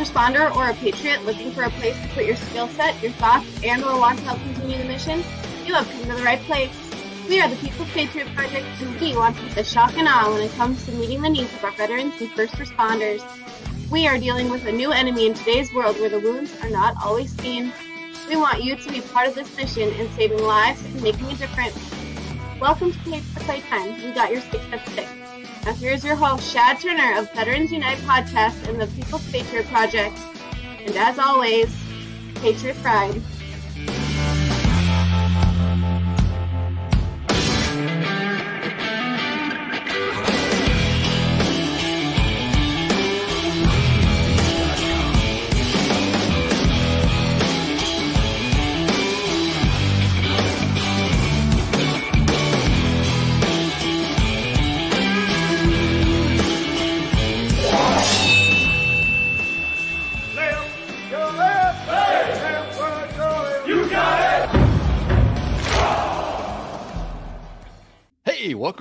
responder or a patriot looking for a place to put your skill set, your thoughts, and or want to help continue the mission? You have come to the right place. We are the People's Patriot Project, and we want to put the shock and awe when it comes to meeting the needs of our veterans and first responders. We are dealing with a new enemy in today's world where the wounds are not always seen. We want you to be part of this mission in saving lives and making a difference. Welcome to Patriot Playtime. We got your six at six. Now here's your host, Shad Turner of Veterans Unite Podcast and the People's Patriot Project. And as always, Patriot Pride.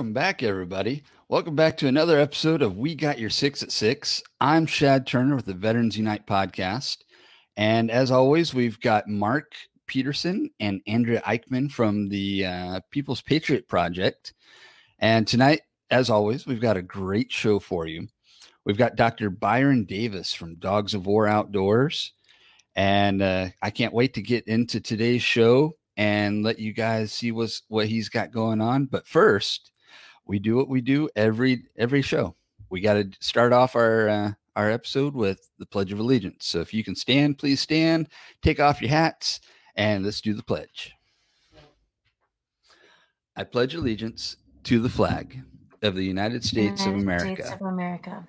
Welcome back, everybody. Welcome back to another episode of We Got Your Six at Six. I'm Shad Turner with the Veterans Unite podcast. And as always, we've got Mark Peterson and Andrea Eichmann from the uh, People's Patriot Project. And tonight, as always, we've got a great show for you. We've got Dr. Byron Davis from Dogs of War Outdoors. And uh, I can't wait to get into today's show and let you guys see what's what he's got going on. But first, we do what we do every every show. We got to start off our uh, our episode with the Pledge of Allegiance. So if you can stand, please stand. Take off your hats and let's do the pledge. I pledge allegiance to the flag of the United States, United of, America, States of America,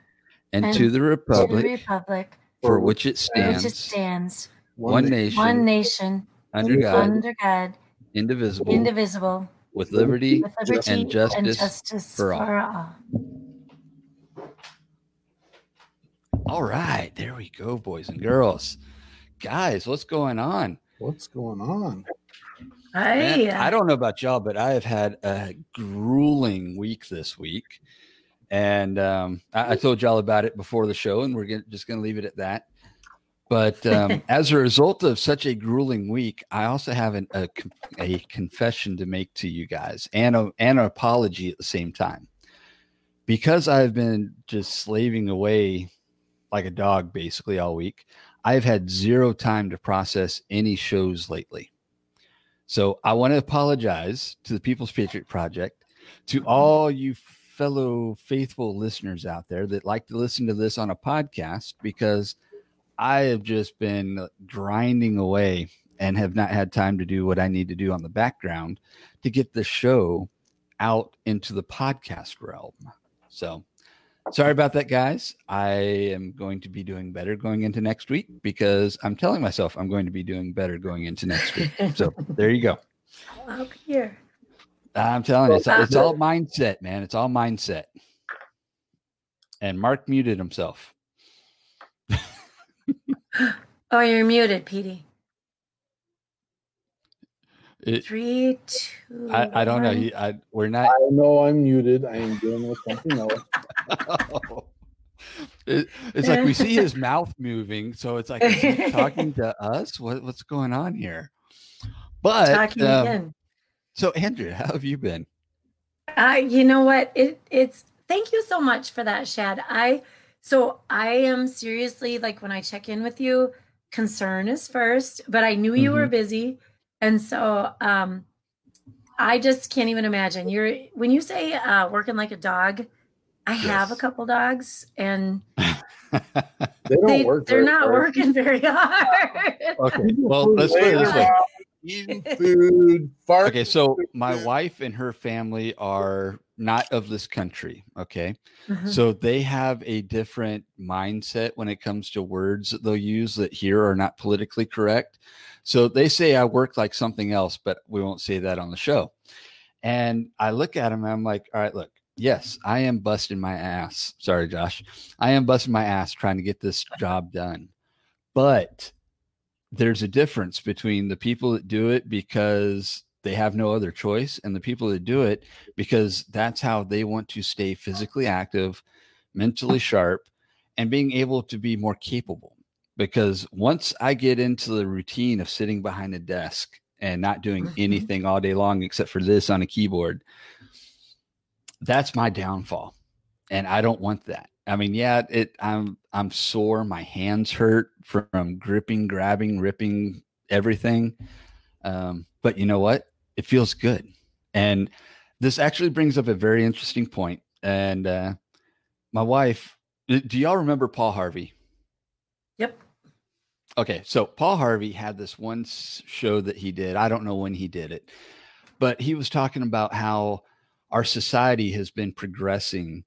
and, and, to the republic, to the republic for which it stands, which it stands one, one nation, one nation, under God, under God, indivisible, indivisible with liberty, with liberty and, justice and justice, for, all. for all. All right, there we go, boys and girls. Guys, what's going on? What's going on? Hey, Man, I don't know about y'all, but I have had a grueling week this week. And um, I, I, told y'all about it before the show, and we're gonna, just going to leave it at that. But um, as a result of such a grueling week, I also have an, a, a confession to make to you guys and, a, and an apology at the same time. Because I've been just slaving away like a dog basically all week, I've had zero time to process any shows lately. So I want to apologize to the People's Patriot Project, to all you fellow faithful listeners out there that like to listen to this on a podcast because – I have just been grinding away and have not had time to do what I need to do on the background to get the show out into the podcast realm. So sorry about that, guys. I am going to be doing better going into next week because I'm telling myself I'm going to be doing better going into next week. So there you go. Up here. I'm telling you, it's, it's all uh, mindset, man. It's all mindset. And Mark muted himself. oh, you're muted, Petey. It, Three, two. I, I don't know. He, I, we're not. I know I'm muted. I am dealing with something else. it, it's like we see his mouth moving, so it's like talking to us. What, what's going on here? But talking um, again. So, Andrea, how have you been? Uh, you know what? It it's thank you so much for that, Shad. I so I am seriously like when I check in with you, concern is first, but I knew you mm-hmm. were busy. And so um I just can't even imagine. You're when you say uh working like a dog, I yes. have a couple dogs and they don't they, work they're not hard. working very hard. okay. Well, let's put it this way. Eating food. Okay, so my wife and her family are not of this country. Okay. Mm-hmm. So they have a different mindset when it comes to words that they'll use that here are not politically correct. So they say I work like something else, but we won't say that on the show. And I look at them I'm like, all right, look, yes, I am busting my ass. Sorry, Josh. I am busting my ass trying to get this job done. But there's a difference between the people that do it because they have no other choice and the people that do it because that's how they want to stay physically active mentally sharp and being able to be more capable because once I get into the routine of sitting behind a desk and not doing Mhm. anything all day long except for this on a keyboard, that's my downfall. And I don't want that. I mean, yeah, it I'm I'm sore, my hands hurt from gripping, grabbing, ripping everything. Um, but you know what? It feels good. And this actually brings up a very interesting point. And uh, my wife, do y'all remember Paul Harvey? Yep. Okay, so Paul Harvey had this one show that he did. I don't know when he did it, but he was talking about how our society has been progressing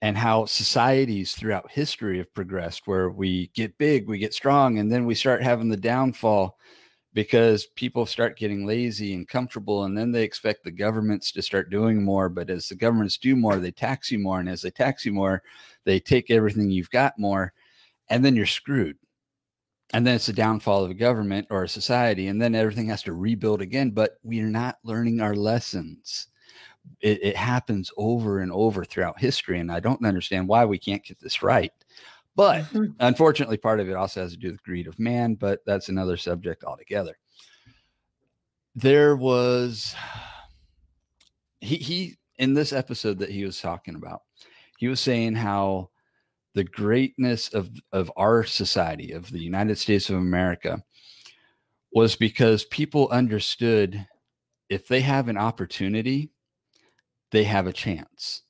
and how societies throughout history have progressed where we get big, we get strong, and then we start having the downfall because people start getting lazy and comfortable and then they expect the governments to start doing more. But as the governments do more they tax you more and as they tax you more they take everything you've got more and then you're screwed. And then it's the downfall of a government or a society and then everything has to rebuild again but we're not learning our lessons it, it happens over and over throughout history and i don't understand why we can't get this right but Mhm. unfortunately part of it also has to do with greed of man but that's another subject altogether there was he he in this episode that he was talking about he was saying how the greatness of of our society of the united states of america was because people understood if they have an opportunity they have a chance.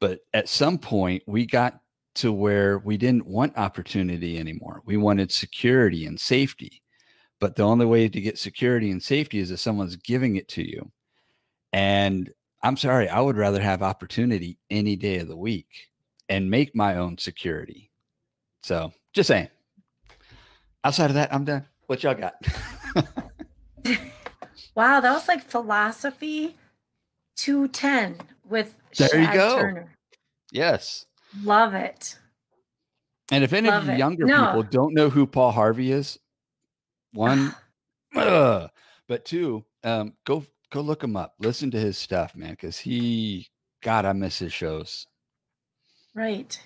But at some point we got to where we didn't want opportunity anymore. We wanted security and safety. But the only way to get security and safety is if someone's giving it to you. And i'm sorry i would rather have opportunity any day of the week and make my own security. So just saying. Outside of that i'm done. What y'all got? Wow, that was like philosophy 210 with There you go. Turner. yes Love it. and if any Love of you younger No. people don't know who paul harvey is one ugh, but two um go go look him up listen to his stuff man because he god i miss his shows Right.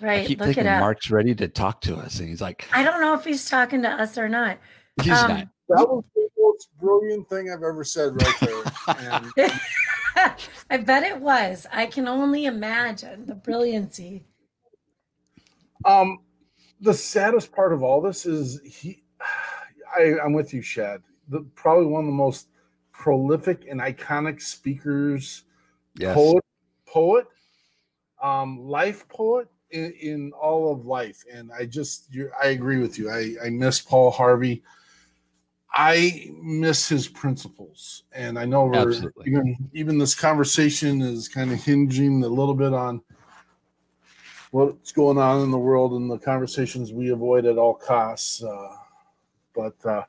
i Right. keep Look thinking mark's ready to talk to us and he's like I don't know if he's talking to us or not. he's Um, not That was the most brilliant thing I've ever said right there. And I bet it was. I can only imagine the brilliancy. um, the saddest part of all this is he. I, I'm with you, Shad. The, probably one of the most prolific and iconic speakers, yes poet, poet, um, life poet in, in all of life. And I just, you're, I agree with you. I, I miss Paul Harvey. I miss his principles, and I know we're Absolutely. even even this conversation is kind of hinging a little bit on what's going on in the world and the conversations we avoid at all costs. Uh, but uh,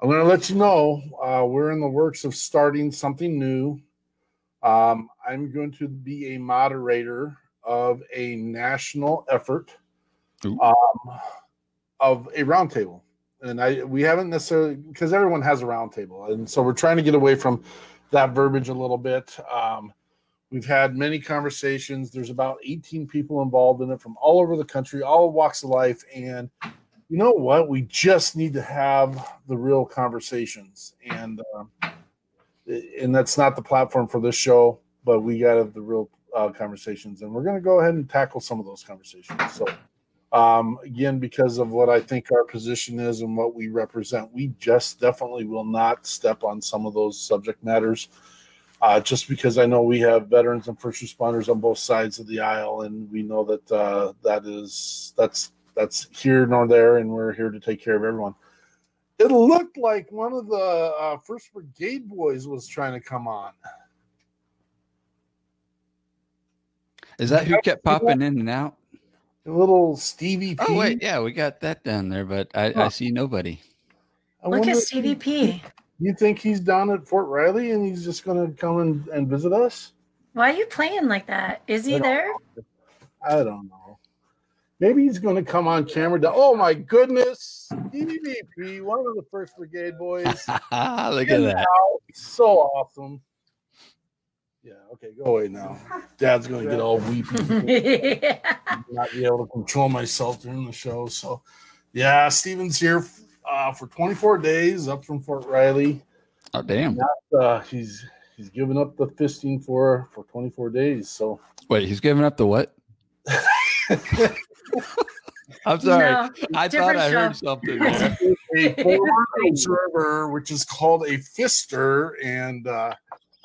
I'm going to let you know uh, we're in the works of starting something new. Um, I'm going to be a moderator of a national effort um, of a roundtable. And I we haven't necessarily because everyone has a roundtable, and so we're trying to get away from that verbiage a little bit. Um, we've had many conversations. There's about 18 people involved in it from all over the country, all walks of life, and you know what? We just need to have the real conversations, and um, and that's not the platform for this show, but we got to have the real uh, conversations, and we're going to go ahead and tackle some of those conversations. So, um, again, because of what I think our position is and what we represent, we just definitely will not step on some of those subject matters. Uh, just because I know we have veterans and first responders on both sides of the aisle, and we know that uh, that is that's that's here nor there, and we're here to take care of everyone. It looked like one of the uh, first brigade boys was trying to come on. is that who kept popping in and out A little Stevie P. oh wait yeah we got that down there but i, I see nobody I Look at Stevie P. You think he's down at Fort Riley and he's just going to come and, and visit us? Why are you playing like that? Is he I don't there? I don't know. Maybe he's going to come on camera. To, oh my goodness, DVP, one of the first brigade boys. look at that So awesome. Yeah, okay, go away now. Dad's gonna get all weepy. not be able to control myself during the show. So, yeah, Steven's here uh, for 24 days up from Fort Riley. Oh, damn. Uh, he's he's given up the fisting for for 24 days. So, wait, he's giving up the what? I'm sorry. No, I thought I heard something there. a forward observer, which is called a fister, and uh,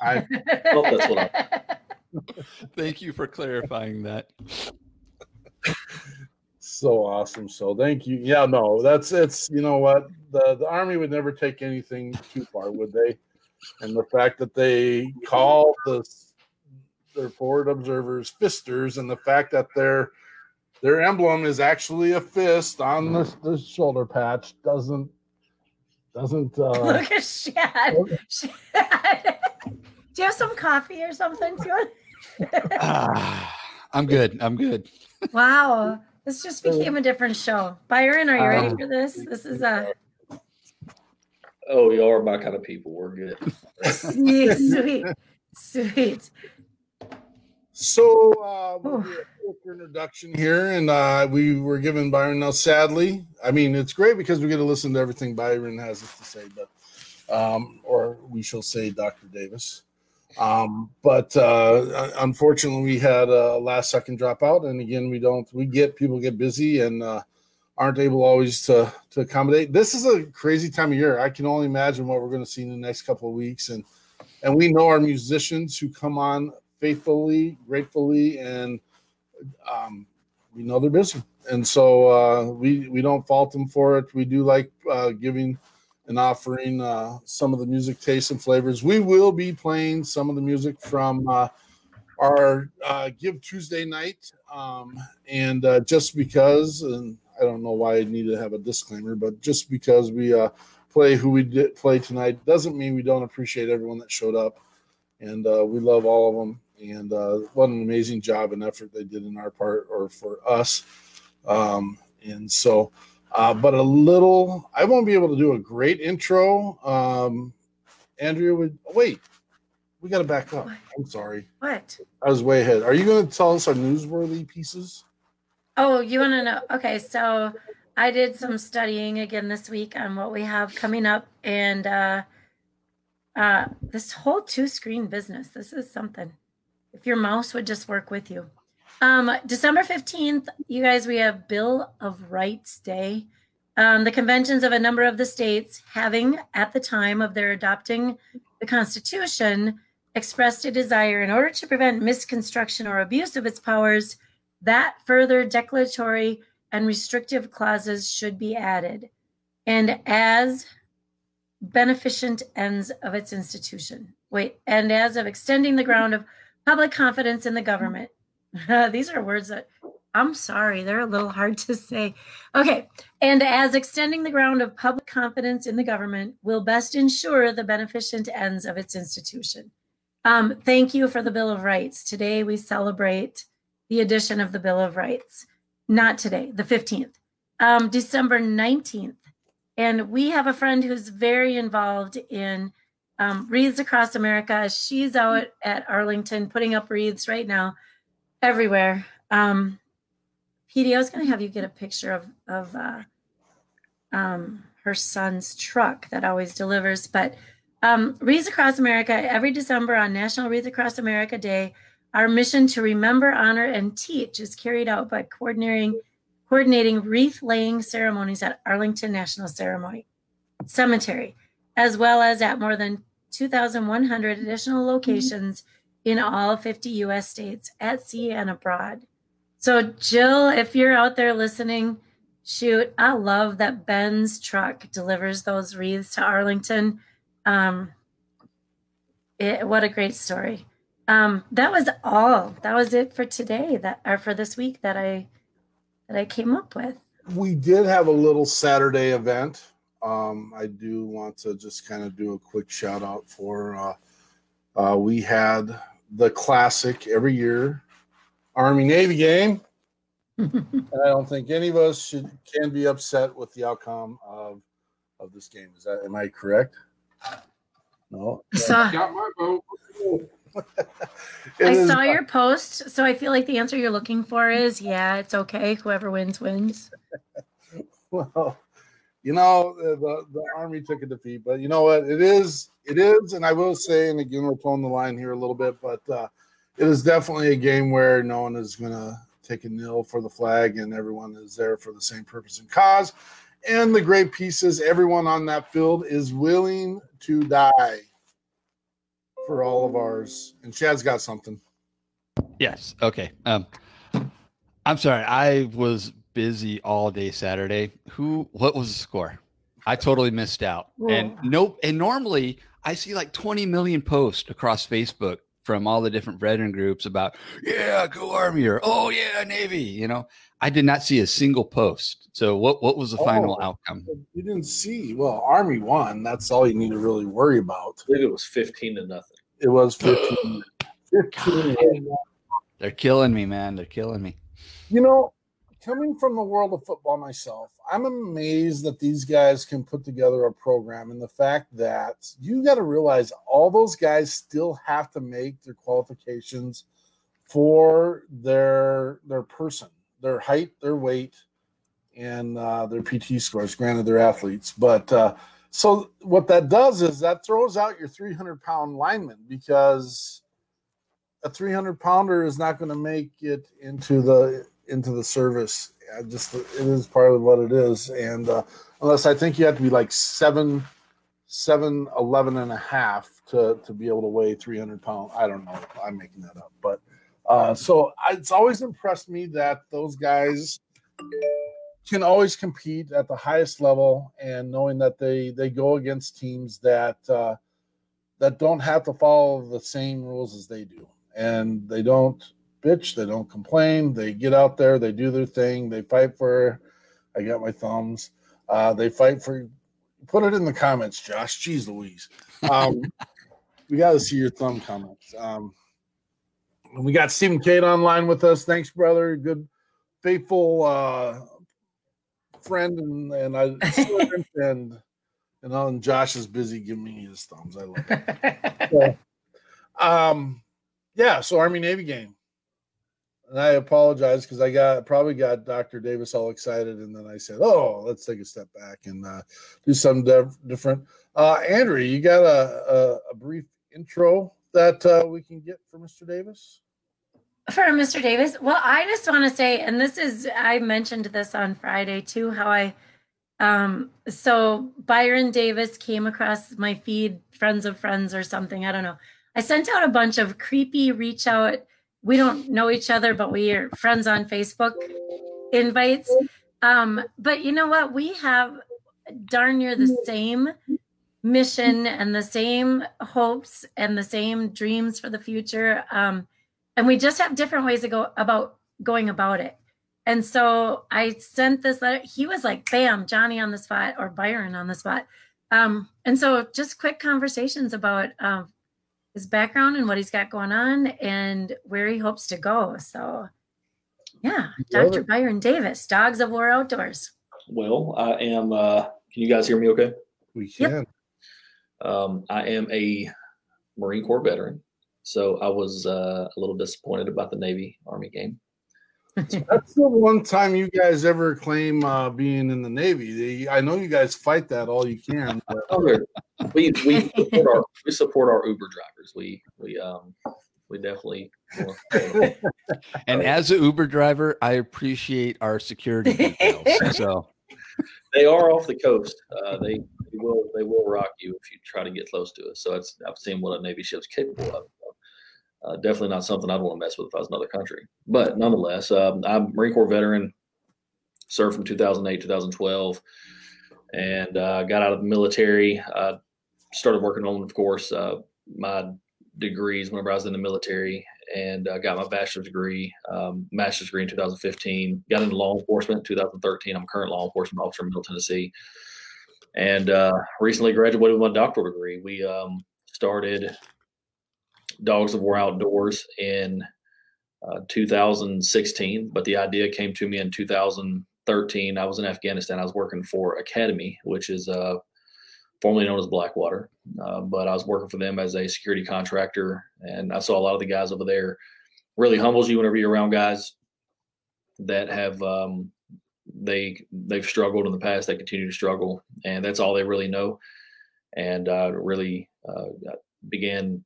I Well, that's what I- Thank you for clarifying that. so awesome. So thank you. Yeah, no, that's it's you know what the the army would never take anything too far, would they? And the fact that they call the their forward observers fisters, and the fact that their their emblem is actually a fist on the, the shoulder patch doesn't doesn't uh Look at Shad. Shad. Do you have some coffee or something? Do you want- Ah, I'm good. I'm good. wow. This just became a different show. Byron, are you ready Um, for this? This is a Oh, you are my kind of people. We're good. sweet, sweet, sweet. So uh, we'll do a quick introduction here, and uh, we were given Byron. Now, sadly, I mean it's great because we get to listen to everything Byron has to say, but um, or we shall say Dr. Davis. Um, but uh, unfortunately, we had a last second dropout, and again, we don't. We get people get busy and uh, aren't able always to to accommodate. This is a crazy time of year. I can only imagine what we're going to see in the next couple of weeks, and and we know our musicians who come on faithfully, gratefully, and um, we know they're busy, and so uh, we we don't fault them for it. We do like uh, giving and offering uh, some of the music tastes and flavors. We will be playing some of the music from uh, our uh, Give Tuesday night, um, and uh, just because, and I don't know why I need to have a disclaimer, but just because we uh, play who we did play tonight doesn't mean we don't appreciate everyone that showed up, and uh, we love all of them. And what an amazing job and effort they did in our part or for us. Um, and so, uh, but a little, I won't be able to do a great intro. Um, Andrea would wait. We got to back up. I'm sorry. What? I was way ahead. Are you going to tell us our newsworthy pieces? Oh, you want to know? Okay, so I did some studying again this week on what we have coming up, and uh, uh, this whole two-screen business. This is something. If your mouse would just work with you. Um, December fifteenth, you guys, we have Bill of Rights Day. Um, the conventions of a number of the states having, at the time of their adopting the Constitution, expressed a desire in order to prevent misconstruction or abuse of its powers that further declaratory and restrictive clauses should be added, and as beneficent ends of its institution. Wait, and as of extending the ground of public confidence in the government. These are words that I'm sorry, they're a little hard to say. Okay, and as extending the ground of public confidence in the government will best ensure the beneficent ends of its institution. Um, thank you for the Bill of Rights. Today we celebrate the addition of the Bill of Rights. Not today, the 15th, um, December 19th. And we have a friend who's very involved in um, Wreaths Across America. She's out at Arlington putting up wreaths right now everywhere. Um, PD, I was going to have you get a picture of, of uh, um, her son's truck that always delivers. But um, Wreaths Across America, every December on National Wreaths Across America Day, our mission to remember, honor, and teach is carried out by coordinating coordinating wreath laying ceremonies at Arlington National Ceremony Cemetery, as well as at more than 2,100 additional locations in all 50 U.S. states at sea and abroad. So, Jill, if you're out there listening, shoot, I love that Ben's truck delivers those wreaths to Arlington. Um, it, what a great story. Um, that was all. That was it for today. That or for this week that I that I came up with. We did have a little Saturday event. Um, I do want to just kind of do a quick shout out for. Uh, uh, we had the classic every year Army Navy game. And I don't think any of us should can be upset with the outcome of of this game. Is that am I correct? No. So Got my vote. I is- saw your post, so I feel like the answer you're looking for is yeah, it's okay. Whoever wins wins. Well, you know, the, the army took a defeat, but you know what? It is, it is, and I will say, and again, we're pulling the line here a little bit, but uh, it is definitely a game where no one is going to take a nil for the flag, and everyone is there for the same purpose and cause. And the great piece is everyone on that field is willing to die for all of ours. And Shad's got something. Yes. Okay. Um, I'm sorry. I was busy all day Saturday. Who? What was the score? I totally missed out. And nope. And normally I see like 20 million posts across Facebook from all the different veteran groups about, yeah, go Army or oh yeah, Navy. You know, I did not see a single post. So what? What was the final Oh. outcome? You didn't see. Well, Army won. That's all you need to really worry about. I believe it was 15 to nothing. It was 15. 15 They're killing me, man. They're killing me. You know, coming from the world of football myself, I'm amazed that these guys can put together a program and the fact that you got to realize all those guys still have to make their qualifications for their their person, their height, their weight, and uh, their PT scores. Granted, they're athletes, but uh, so what that does is that throws out your 300 pound lineman because a 300 pounder is not going to make it into the into the service. I just it is part of what it is, and uh, unless I think you have to be like seven, seven, 11 and a half to to be able to weigh 300 pounds. I don't know. I'm making that up, but uh, so I, it's always impressed me that those guys can always compete at the highest level, and knowing that they they go against teams that uh, that don't have to follow the same rules as they do, and they don't bitch, they don't complain, they get out there, they do their thing, they fight for. I got my thumbs. Uh, they fight for. Put it in the comments, Josh. Jeez Louise. Um, we got to see your thumb comments. Um, and we got Stephen Kate online with us. Thanks, brother. Good, faithful uh, friend, and and I and and Josh is busy giving me his thumbs. I love it. Um, yeah. So Army Navy game, and I apologize because I got probably got Dr. Davis all excited, and then I said, "Oh, let's take a step back and uh, do something diff- different." Uh, Andrew, you got a, a, a brief intro that uh, we can get for Mr. Davis? For Mr. Davis, well, I just want to say, and this is, I mentioned this on Friday too, how I, um, so Byron Davis came across my feed, friends of friends or something. I don't know. I sent out a bunch of creepy reach out. We don't know each other, but we are friends on Facebook invites. Um, but you know what? We have darn near the same mission and the same hopes and the same dreams for the future. Um, and we just have different ways to go about going about it. And so I sent this letter. He was like, bam, Johnny on the spot or Byron on the spot. Um, and so just quick conversations about um, his background and what he's got going on and where he hopes to go. So, yeah, Dr. Byron Davis, Dogs of War Outdoors. Well, I am. Uh, can you guys hear me okay? We Yep. can. Um, I am a Marine Corps veteran, so I was uh, a little disappointed about the Navy Army game. That's the one time you guys ever claim uh, being in the Navy. The- I know you guys fight that all you can. But Oh, we we support our we support our Uber drivers. We we um we definitely. And as an Uber driver, I appreciate our security details. So they are off the coast. Uh, they, they will they will rock you if you try to get close to us. So it's I've seen what a Navy ship's capable of. Uh, definitely not something I'd want to mess with if I was another country. But nonetheless, um, I'm Marine Corps veteran, served from 2008 2012, and uh, got out of the military. Started working on, of course, uh, my degrees whenever I was in the military, and uh, got my bachelor's degree, um, master's degree in 2015. Got into law enforcement in 2013. I'm a current law enforcement officer in Middle Tennessee, and uh, recently graduated with my doctoral degree. We um, started Dogs of War Outdoors in uh, 2016, but the idea came to me in 2013. I was in Afghanistan. I was working for Academi, which is a formerly known as Blackwater. Uh, but I was working for them as a security contractor, and I saw a lot of the guys over there. Really humbles you whenever you're around guys that have um, they they've struggled in the past. They continue to struggle, and that's all they really know. And uh, really uh, began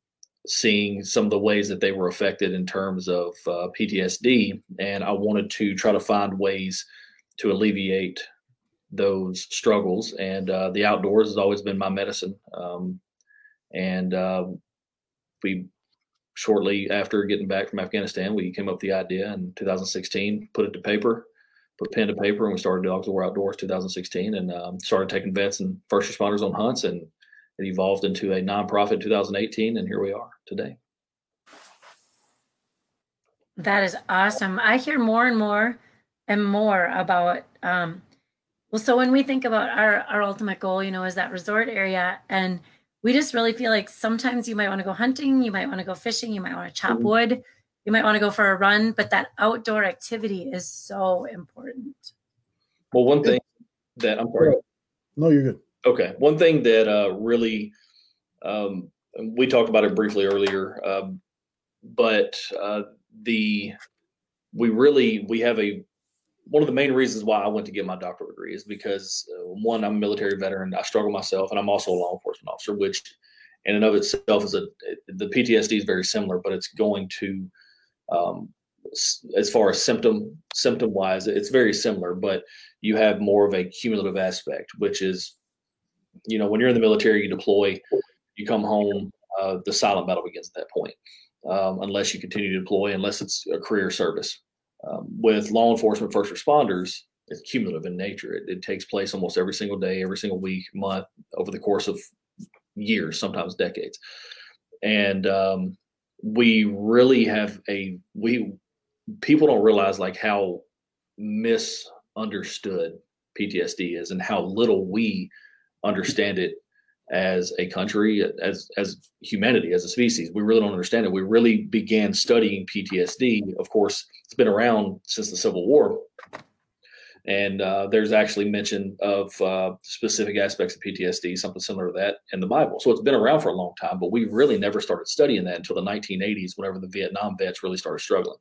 seeing some of the ways that they were affected in terms of uh, PTSD, and I wanted to try to find ways to alleviate those struggles. And uh, the outdoors has always been my medicine. Um, and uh, we shortly after getting back from Afghanistan, we came up with the idea in 2016, put it to paper, put pen to paper, and we started Dogs of War Outdoors 2016, and um, started taking vets and first responders on hunts, and it evolved into a nonprofit in 2018, and here we are today. That is awesome. I hear more and more and more about um, well, so when we think about our our ultimate goal, you know, is that resort area, and we just really feel like sometimes you might want to go hunting, you might want to go fishing, you might want to chop mm-hmm. wood, you might want to go for a run, but that outdoor activity is so important. Well, one thing that I'm sorry. No, you're good. Okay, one thing that uh, really um, we talked about it briefly earlier, um, but uh, the we really we have a one of the main reasons why I went to get my doctoral degree is because uh, one, I'm a military veteran. I struggle myself, and I'm also a law enforcement officer, which in and of itself is a the PTSD is very similar, but it's going to um, as far as symptom symptom wise, it's very similar, but you have more of a cumulative aspect, which is, you know, when you're in the military, you deploy, you come home, uh, the silent battle begins at that point, um, unless you continue to deploy, unless it's a career service. Um, with law enforcement first responders, it's cumulative in nature. It, it, takes place almost every single day, every single week, month, over the course of years, sometimes decades. And um, we really have a we people don't realize like how misunderstood PTSD is and how little we understand it as a country, as as humanity, as a species. We really don't understand it. We really began studying PTSD. Of course, it's been around since the Civil War, and uh, there's actually mention of uh, specific aspects of PTSD, something similar to that, in the Bible. So it's been around for a long time, but we really never started studying that until the 1980s, whenever the Vietnam vets really started struggling.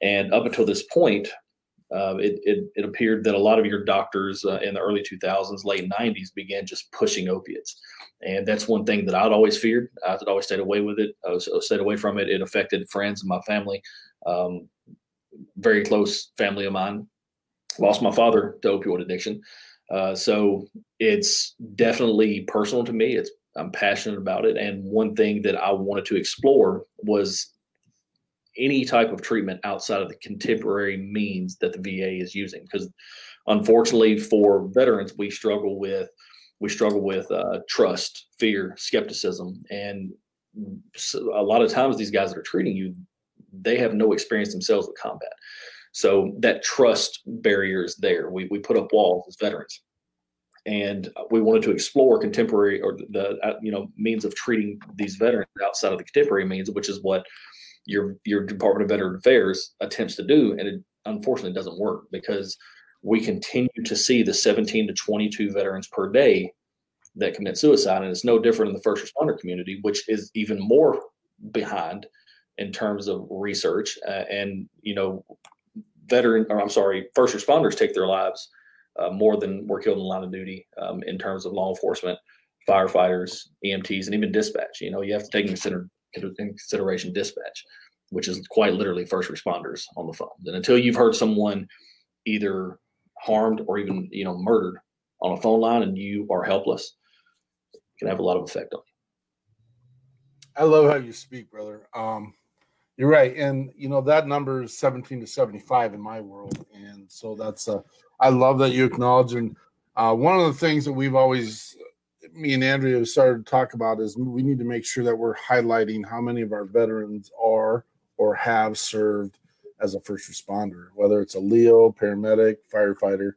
And up until this point, uh, it, it, it, appeared that a lot of your doctors uh, in the early 2000s, late 90s began just pushing opiates. And that's one thing that I'd always feared. I'd always stayed away with it. I, was, I stayed away from it. It affected friends and my family. Um, very close family of mine lost my father to opioid addiction. Uh, so it's definitely personal to me. It's I'm passionate about it. And one thing that I wanted to explore was any type of treatment outside of the contemporary means that the VA is using. Because unfortunately, for veterans, we struggle with we struggle with uh, trust, fear, skepticism, and a lot of times these guys that are treating you, they have no experience themselves with combat. So that trust barrier is there. We we put up walls as veterans, and we wanted to explore contemporary or the uh, you know means of treating these veterans outside of the contemporary means, which is what your your Department of Veteran Affairs attempts to do, and it unfortunately doesn't work because we continue to see the 17 to 22 veterans per day that commit suicide, and it's no different in the first responder community, which is even more behind in terms of research. Uh, and you know, veteran, or I'm sorry, first responders take their lives uh, more than were killed in the line of duty um, in terms of law enforcement, firefighters, EMTs, and even dispatch. You know, you have to take into consideration dispatch, which is quite literally first responders on the phone. And until you've heard someone either harmed or even you know murdered on a phone line and you are helpless, it can have a lot of effect on you. I love how you speak, brother. Um, you're right, and you know that number is 17 to 75 in my world, and so that's I love that you acknowledge. And uh, one of the things that we've always me and Andrea started to talk about is we need to make sure that we're highlighting how many of our veterans are or have served as a first responder, whether it's a Leo, paramedic, firefighter,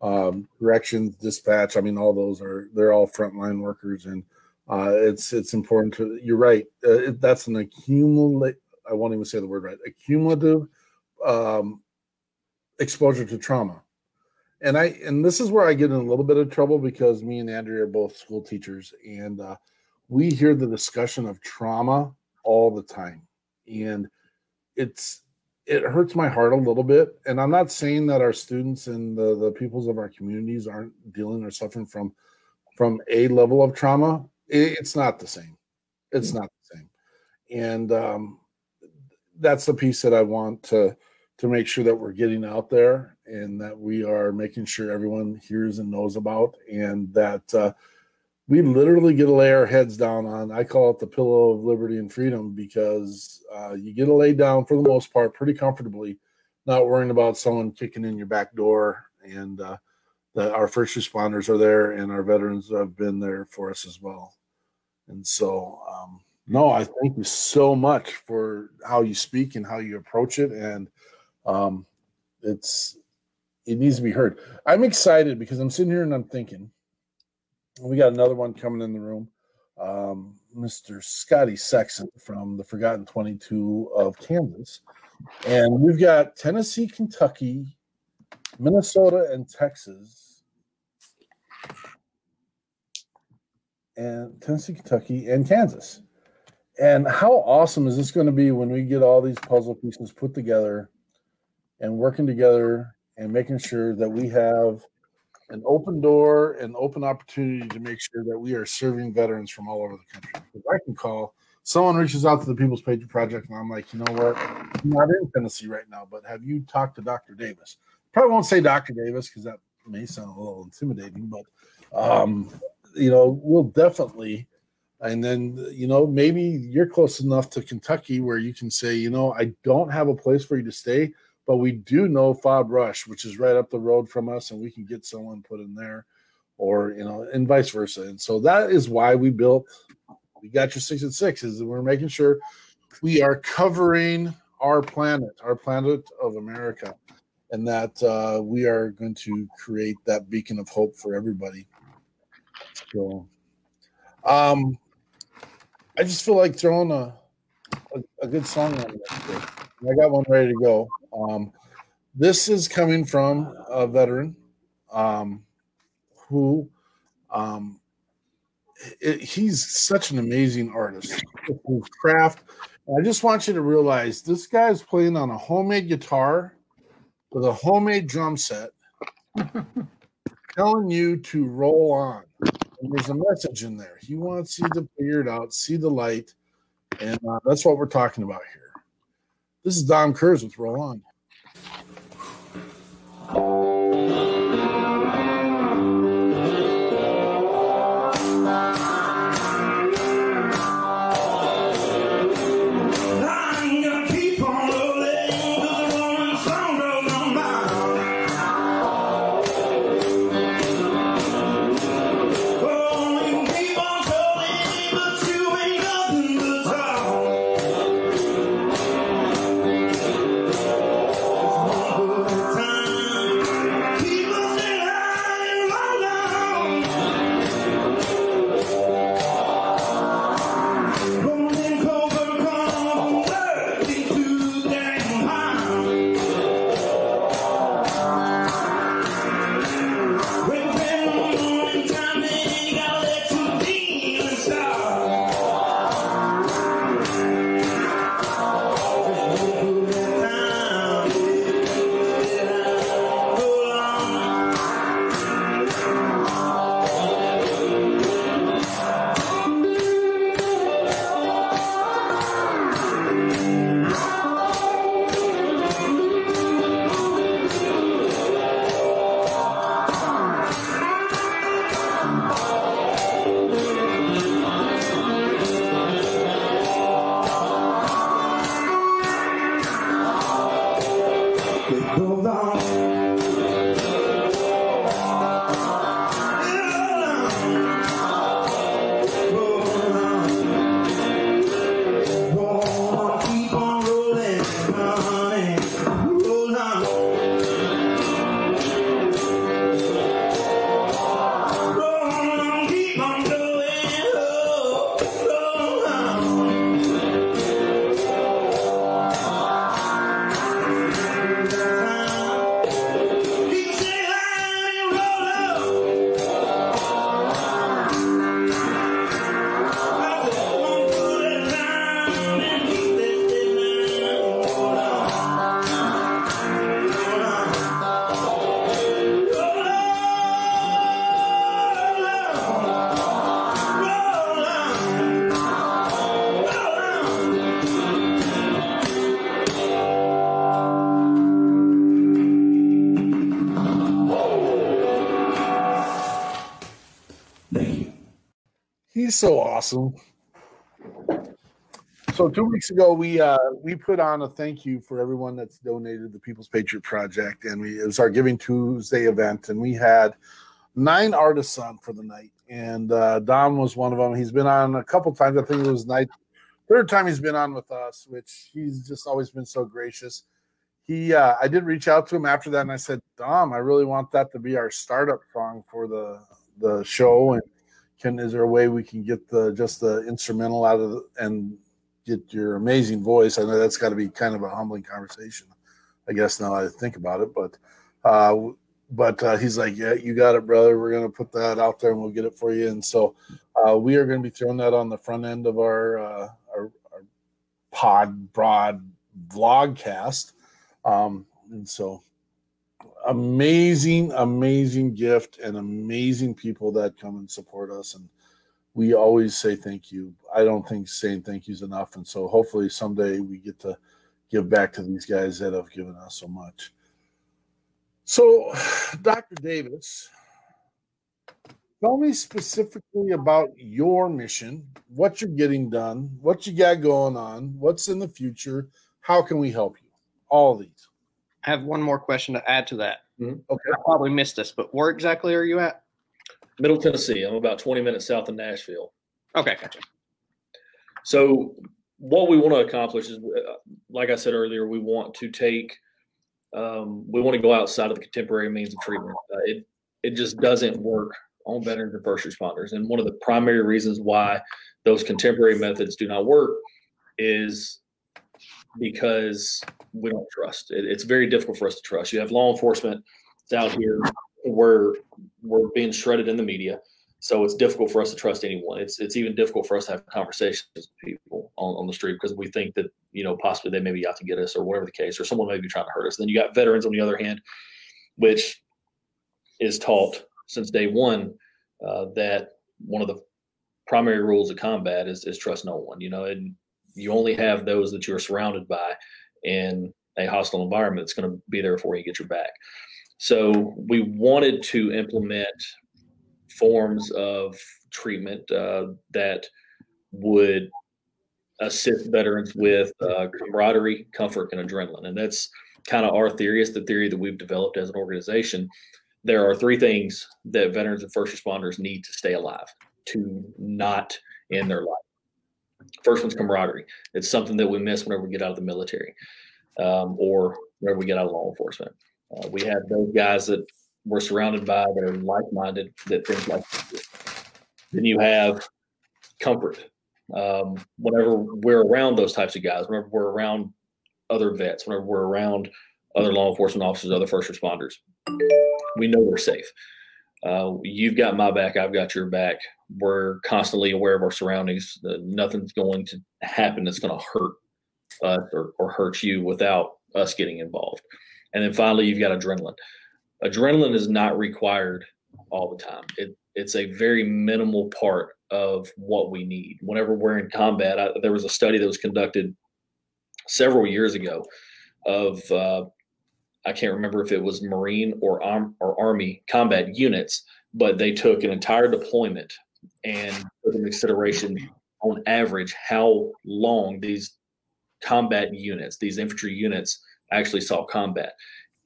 um, corrections, dispatch. I mean, all those are they're all frontline workers, and uh, it's it's important to. You're right. Uh, it, that's an accumulate. I won't even say the word right. Accumulative um, exposure to trauma and I and this is where I get in a little bit of trouble because me and Andrea are both school teachers, and uh, we hear the discussion of trauma all the time, and it's it hurts my heart a little bit. And I'm not saying that our students and the the peoples of our communities aren't dealing or suffering from from a level of trauma. It, it's not the same. It's mm. not the same, and um, that's the piece that I want to to make sure that we're getting out there and that we are making sure everyone hears and knows about and that uh, we literally get to lay our heads down on i call it the pillow of liberty and freedom because uh, you get to lay down for the most part pretty comfortably not worrying about someone kicking in your back door and uh, that our first responders are there and our veterans have been there for us as well. And so um, no i thank you so much for how you speak and how you approach it and um, it's it needs to be heard. I'm excited because I'm sitting here and I'm thinking, we got another one coming in the room. Um, Mr. Scotty Sexton from the Forgotten 22 of Kansas. And we've got Tennessee, Kentucky, Minnesota, and Texas. And Tennessee, Kentucky, and Kansas. And how awesome is this going to be when we get all these puzzle pieces put together and working together and making sure that we have an open door and open opportunity to make sure that we are serving veterans from all over the country. Because I can call someone reaches out to the People's Patriot Project, and I'm like, you know what? I'm not in Tennessee right now, but have you talked to Dr. Davis? Probably won't say Dr. Davis because that may sound a little intimidating, but um, you know, we'll definitely. And then, you know, maybe you're close enough to Kentucky where you can say, you know, I don't have a place for you to stay, but we do know Fob Rush, which is right up the road from us, and we can get someone put in there, or you know, and vice versa. And so that is why we built. We got your six and six is we're making sure we are covering our planet, our planet of America, and that uh, we are going to create that beacon of hope for everybody. So, um, I just feel like throwing a a, a good song on. I got one ready to go. Um, this is coming from a veteran um, who um, it, he's such an amazing artist. Craft. I just want you to realize this guy is playing on a homemade guitar with a homemade drum set, telling you to roll on. And there's a message in there. He wants you to figure it out, see the light, and uh, that's what we're talking about here. This is Dom Kurz with Roll On. So awesome. So two weeks ago, we uh, we put on a thank you for everyone that's donated the People's Patriot Project, and we it was our Giving Tuesday event, and we had nine artists on for the night, and uh, Dom was one of them. He's been on a couple times. I think it was night third time he's been on with us, which he's just always been so gracious. He, uh, I did reach out to him after that, and I said, Dom, I really want that to be our startup song for the the show, and can is there a way we can get the just the instrumental out of the, and get your amazing voice? I know that's got to be kind of a humbling conversation, I guess now I think about it, but. Uh, but uh, he's like, "Yeah, you got it, brother. We're gonna put that out there, and we'll get it for you." And so uh, we are to be throwing that on the front end of our uh, our, our pod broad vlogcast. Um, and so amazing, amazing gift and amazing people that come and support us. And we always say thank you. I don't think saying thank you is enough. And so hopefully someday we get to give back to these guys that have given us so much. So, Dr. Davis, tell me specifically about your mission, what you're getting done, what you got going on, what's in the future, how can we help you? All these. I have one more question to add to that. Mhm. Okay. I probably missed this, but where exactly are you at? Middle Tennessee. I'm about 20 minutes south of Nashville. Okay, gotcha. So, what we want to accomplish is, uh, like I said earlier, we want to take, um, we want to go outside of the contemporary means of treatment. Uh, it it just doesn't work on veterans and first responders, and one of the primary reasons why those contemporary methods do not work is because we don't trust. It, it's very difficult for us to trust. You have law enforcement out here we're we're being shredded in the media. So it's difficult for us to trust anyone. It's it's even difficult for us to have conversations with people on, on the street because we think that you know possibly they may be out to get us or whatever the case, or someone may be trying to hurt us. And Then you got veterans on the other hand, which is taught since day one uh, that one of the primary rules of combat is is trust no one. You know, and you only have those that you're surrounded by in a hostile environment that's going to be there for you get your back. So we wanted to implement forms of treatment uh, that would assist veterans with uh, camaraderie, comfort, and adrenaline. And that's kind of our theory. It's the theory that we've developed as an organization. There are three things that veterans and first responders need to stay alive, to not end their life. First one's camaraderie. It's something that we miss whenever we get out of the military um, or whenever we get out of law enforcement. Uh, we have those guys that we're surrounded by that are like-minded that think like then you have comfort um, whenever we're around those types of guys whenever we're around other vets whenever we're around other law enforcement officers other first responders we know we're safe uh, you've got my back i've got your back we're constantly aware of our surroundings nothing's going to happen that's going to hurt us or, or hurt you without us getting involved and then finally you've got adrenaline adrenaline is not required all the time. It, it's a very minimal part of what we need. Whenever we're in combat, I, there was a study that was conducted several years ago of uh, I can't remember if it was Marine or or Army combat units, but they took an entire deployment and took into consideration on average how long these combat units, these infantry units, actually saw combat,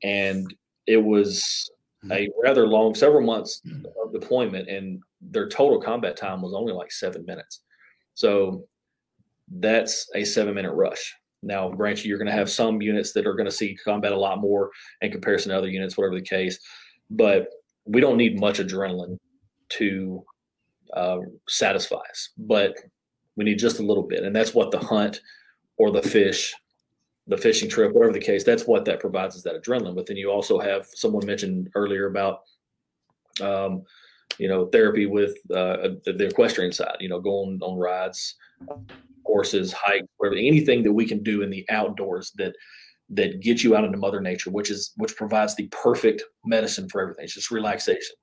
and it was hmm. a rather long, several months hmm. of deployment, and their total combat time was only like seven minutes. So that's a seven minute rush. Now, grant you, you're going to have some units that are going to see combat a lot more in comparison to other units, whatever the case. But we don't need much adrenaline to uh, satisfy us, but we need just a little bit. And that's what the hunt or the fish the fishing trip, whatever the case, that's what that provides is that adrenaline. But then you also have someone mentioned earlier about, um, you know, therapy with uh, the equestrian side. You know, going on rides, horses, hike, whatever, anything that we can do in the outdoors that that gets you out into Mother Nature, which is which provides the perfect medicine for everything. It's just relaxation.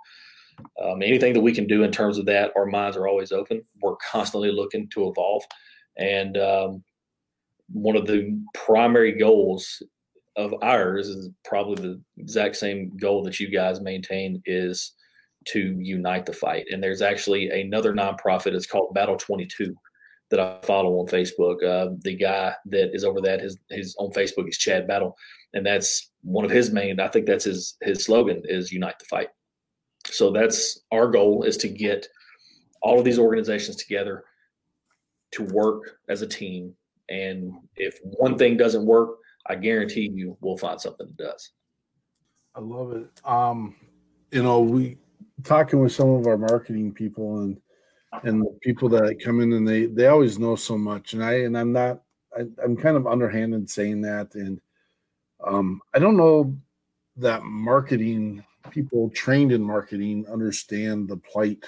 Um, anything that we can do in terms of that, our minds are always open. We're constantly looking to evolve, and um, one of the primary goals of ours is probably the exact same goal that you guys maintain is to unite the fight. And there's actually another nonprofit. It's called Battle 22 that I follow on Facebook. Uh, the guy that is over that his his on Facebook is Chad Battle, and that's one of his main. I think that's his his slogan is unite the fight. So that's our goal is to get all of these organizations together to work as a team. And if one thing doesn't work, I guarantee you we'll find something that does. I love it. Um, you know, we talking with some of our marketing people and and the people that come in and they they always know so much and i and i'm not I, i'm kind of underhanded saying that and um i don't know that marketing people trained in marketing understand the plight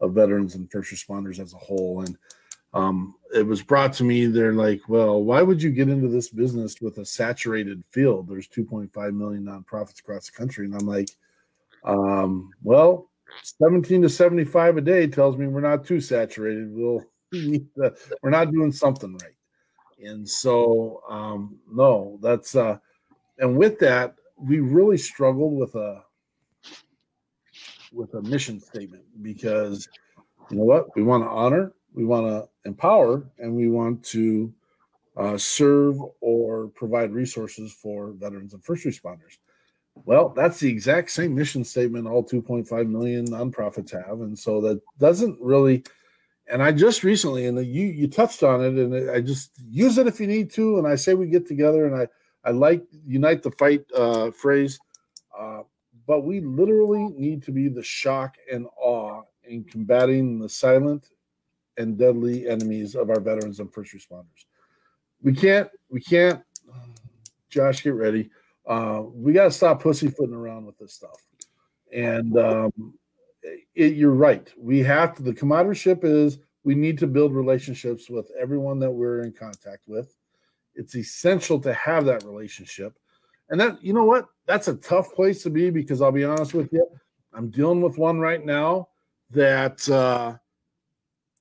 of veterans and first responders as a whole and um it was brought to me they're like well why would you get into this business with a saturated field there's 2.5 million nonprofits across the country and i'm like um well 17 to 75 a day tells me we're not too saturated. We'll to, we're not doing something right. And so um no, that's uh and with that, we really struggled with a with a mission statement because you know what? We want to honor, we want to empower, and we want to uh, serve or provide resources for veterans and first responders. Well, that's the exact same mission statement all 2.5 million nonprofits have, and so that doesn't really. And I just recently, and you you touched on it, and I just use it if you need to. And I say we get together, and I I like unite the fight uh, phrase, uh, but we literally need to be the shock and awe in combating the silent and deadly enemies of our veterans and first responders. We can't we can't. Josh, get ready uh, we got to stop pussyfooting around with this stuff. And um, it, you're right. We have to, the commadership is we need to build relationships with everyone that we're in contact with. It's essential to have that relationship. And that, you know what? That's a tough place to be because I'll be honest with you. I'm dealing with one right now that uh,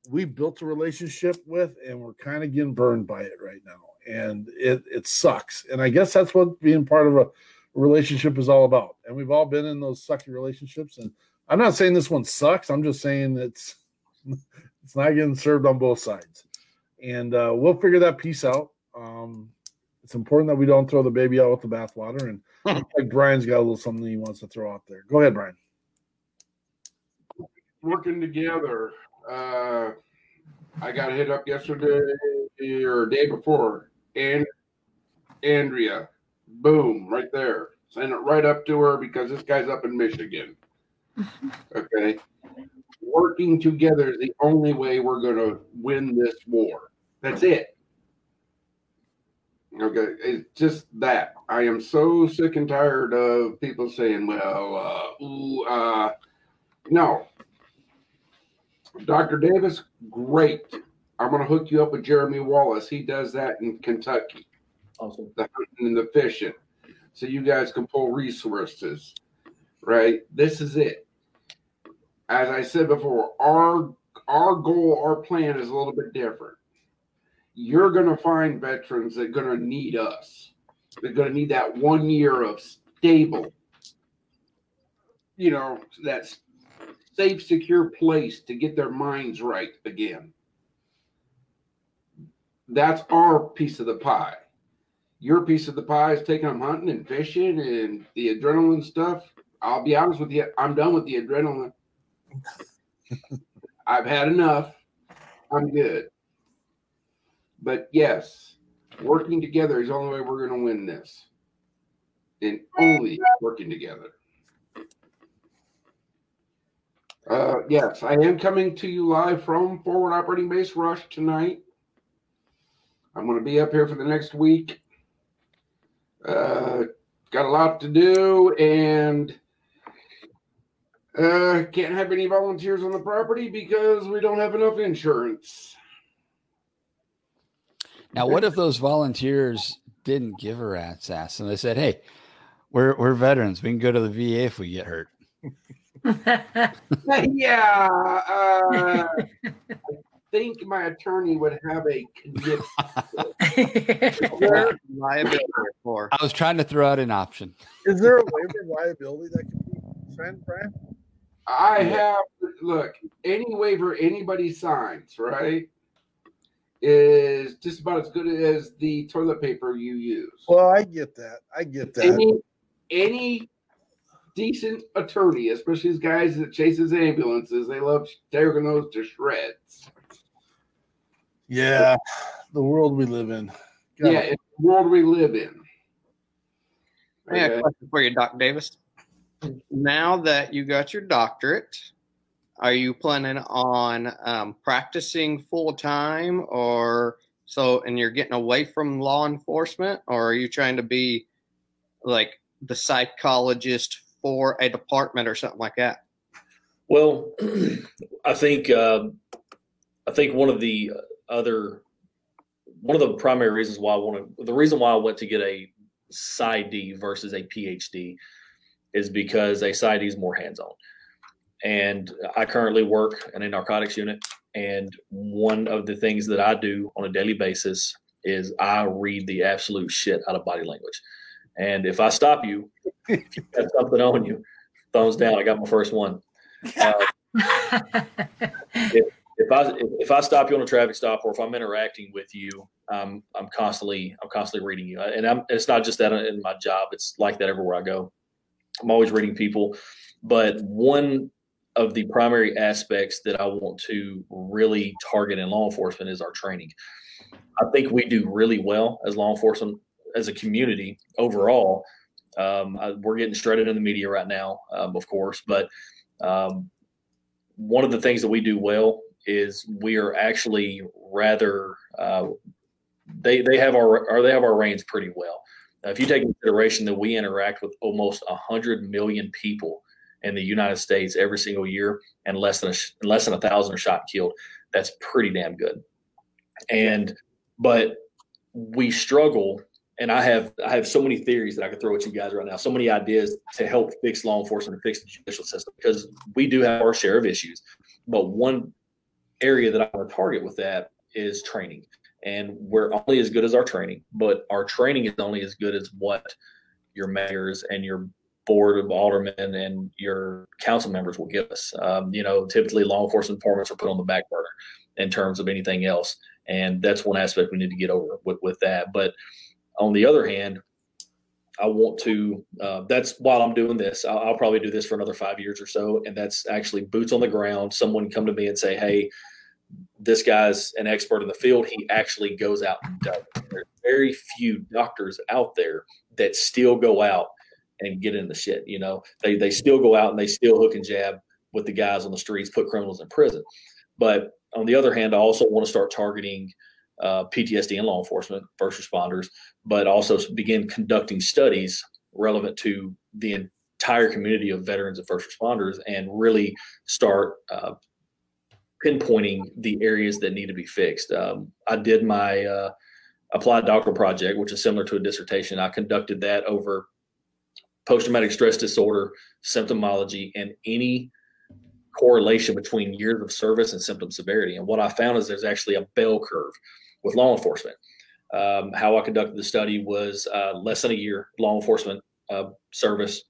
we built a relationship with, and we're kind of getting burned by it right now and it it sucks. And I guess that's what being part of a relationship is all about. And we've all been in those sucky relationships. And I'm not saying this one sucks. I'm just saying it's it's not getting served on both sides. And uh, we'll figure that piece out. Um, it's important that we don't throw the baby out with the bathwater. And like Brian's got a little something he wants to throw out there. Go ahead, Brian. Working together. Uh, I got a hit up yesterday or day before and Andrea. Boom, right there. Send it right up to her because this guy's up in Michigan. Okay. Working together is the only way we're going to win this war. That's it. Okay. It's just that. I am so sick and tired of people saying, well, uh, ooh, uh, no. Dr. Davis, great. I'm going to hook you up with Jeremy Wallace. He does that in Kentucky. Awesome. The hunting and the fishing. So you guys can pull resources, right? This is it. As I said before, our our goal, our plan is a little bit different. You're going to find veterans that are going to need us. They're going to need that one year of stable, you know, that safe, secure place to get their minds right again that's our piece of the pie. Your piece of the pie is taking them hunting and fishing and the adrenaline stuff. I'll be honest with you, I'm done with the adrenaline. I've had enough. I'm good. But yes, working together is the only way we're going to win this. And only working together. Uh, yes, I am coming to you live from Forward Operating Base Rush tonight. I'm going to be up here for the next week. Uh, got a lot to do and uh, can't have any volunteers on the property because we don't have enough insurance. Now, what if those volunteers didn't give a rat's ass and they said, "Hey, we're we're veterans. We can go to the VA if we get hurt." yeah, uh, think my attorney would have a condition. liability for. I was trying to throw out an option. Is there a waiver of liability that can be signed, Brian? I have look any waiver anybody signs, right? Is just about as good as the toilet paper you use. Well, I get that. I get that. Any any decent attorney, especially these guys that chases ambulances, they love tearing those to shreds. Yeah, the world we live in. Gotta- Yeah, it's the world we live in. I have a question for you, Doc Davis. Now that you got your doctorate, are you planning on um, practicing full time, or so? And you're getting away from law enforcement, or are you trying to be like the psychologist for a department or something like that? Well, I think um I think one of the other one of the primary reasons why I want to the reason why I went to get a PsyD versus a PhD is because a PsyD is more hands on. And I currently work in a narcotics unit, and one of the things that I do on a daily basis is I read the absolute shit out of body language. And if I stop you, if you have something on you, thumbs down. I got my first one. Uh, if I if, if I stop you on a traffic stop or if I'm interacting with you, um, I'm constantly I'm constantly reading you, and I'm it's not just that in my job; it's like that everywhere I go. I'm always reading people, but one of the primary aspects that I want to really target in law enforcement is our training. I think we do really well as law enforcement as a community overall. Um, I, we're getting shredded in the media right now, um, of course, but um, one of the things that we do well is we are actually rather uh, they they have our or they have our reins pretty well. Now, if you take into consideration that we interact with almost hundred million people in the United States every single year, and less than a, less than a thousand are shot and killed, that's pretty damn good. And but we struggle and I have I have so many theories that I could throw at you guys right now, so many ideas to help fix law enforcement and fix the judicial system because we do have our share of issues. But one area that I want to target with that is training. And we're only as good as our training, but our training is only as good as what your mayors and your board of aldermen and your council members will give us. Um, you know, typically law enforcement departments are put on the back burner in terms of anything else. And that's one aspect we need to get over with, with that. But on the other hand, I want to. Uh, that's while I'm doing this, I'll, I'll, probably do this for another five years or so, and that's actually boots on the ground. Someone come to me and say, "Hey, this guy's an expert in the field. He actually goes out and does." There's very few doctors out there that still go out and get in the shit. You know, they they still go out and they still hook and jab with the guys on the streets, put criminals in prison. But on the other hand, I also want to start targeting uh, PTSD in law enforcement, first responders, but also begin conducting studies relevant to the entire community of veterans and first responders and really start uh, pinpointing the areas that need to be fixed. Um, I did my uh, applied doctoral project, which is similar to a dissertation. I conducted that over post traumatic stress disorder, symptomology, and any correlation between years of service and symptom severity. And what I found is there's actually a bell curve with law enforcement. Um, how I conducted the study was uh, less than a year law enforcement uh, service.